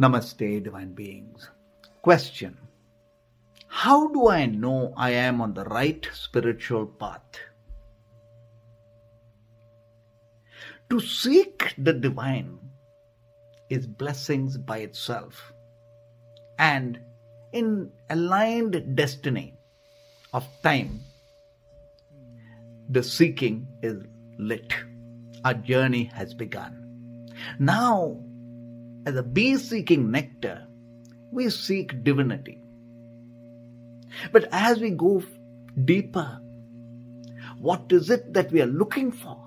Namaste, divine beings. Question How do I know I am on the right spiritual path? To seek the divine is blessings by itself and in aligned destiny of time the seeking is lit our journey has begun now as a bee seeking nectar we seek divinity but as we go deeper what is it that we are looking for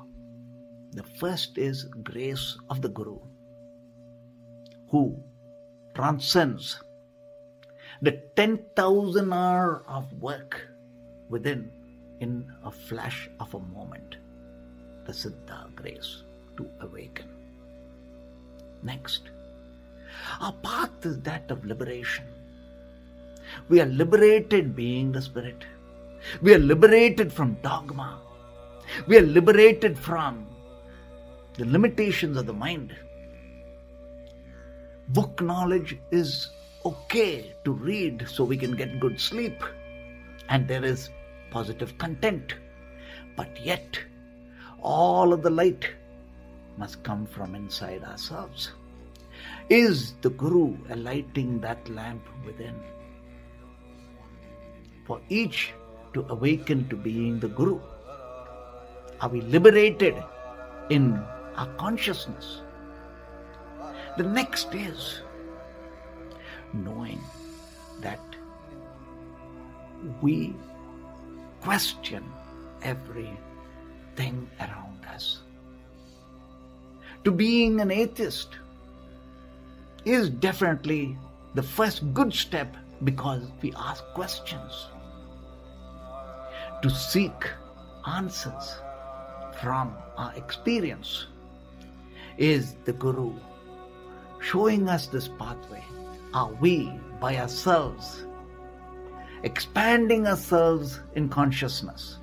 the first is grace of the guru who transcends the 10,000 hour of work within in a flash of a moment. The Siddha grace to awaken. Next, our path is that of liberation. We are liberated being the Spirit. We are liberated from dogma. We are liberated from the limitations of the mind book knowledge is okay to read so we can get good sleep and there is positive content. But yet, all of the light must come from inside ourselves. Is the Guru lighting that lamp within? For each to awaken to being the Guru. Are we liberated in our consciousness? The next is knowing that we question everything around us. To being an atheist is definitely the first good step because we ask questions. To seek answers from our experience is the Guru showing us this pathway? Are we by ourselves expanding ourselves in consciousness,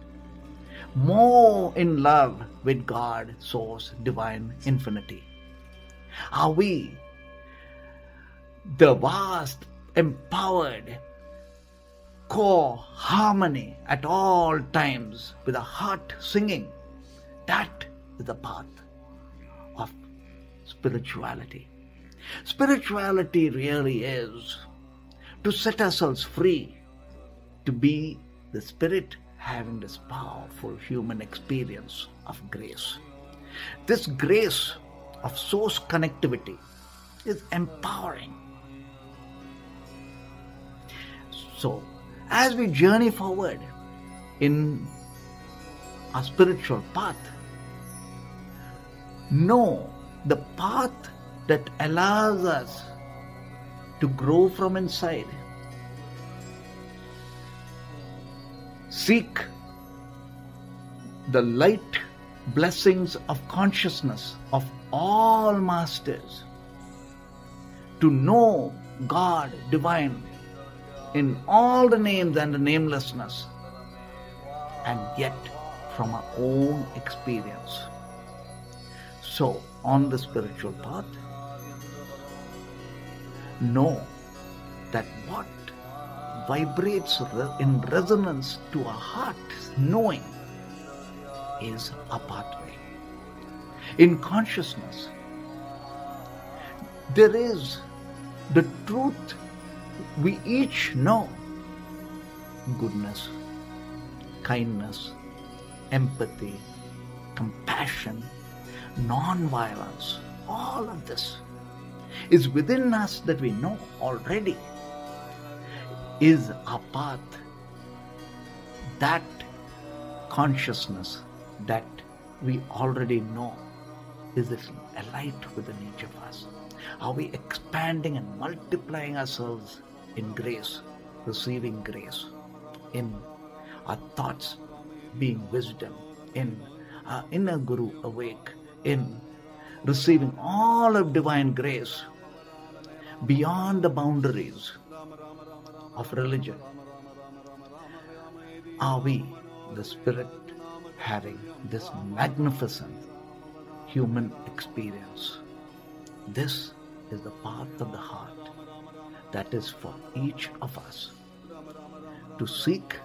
more in love with God, Source, Divine, Infinity? Are we the vast, empowered, core harmony at all times with a heart singing? That is the path of spirituality. Spirituality really is to set ourselves free, to be the spirit having this powerful human experience of grace. This grace of source connectivity is empowering. So, as we journey forward in our spiritual path, know the path that allows us to grow from inside. Seek the light blessings of consciousness of all masters. To know God divine in all the names and the namelessness, and yet from our own experience. So, on the spiritual path, know that what vibrates in resonance to our heart, knowing, is a pathway. In consciousness, there is the truth we each know goodness, kindness, empathy, compassion, non violence, all of this is within us that we know already is our path. That consciousness that we already know is a light within each of us. Are we expanding and multiplying ourselves in grace, receiving grace, in our thoughts being wisdom, in our inner Guru awake, in receiving all of divine grace beyond the boundaries of religion? Are we, the Spirit, having this magnificent human experience? This is the path of the heart that is for each of us to seek,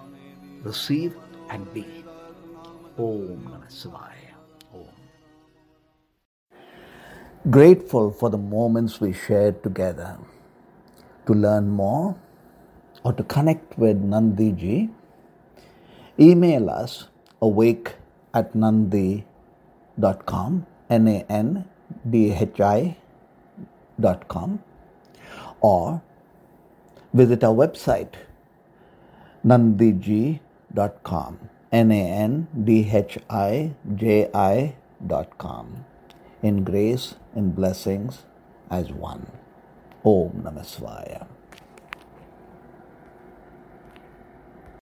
receive, and be. Om Namah Shivaya. Om. Grateful for the moments we shared together. To learn more or to connect with Nandhiji, email us awake at nandhi.com, N A N D H I dot com, or visit our website nandhiji.com, N A N D H I J I dot com, in grace and blessings as one. Om Namah Shivaya.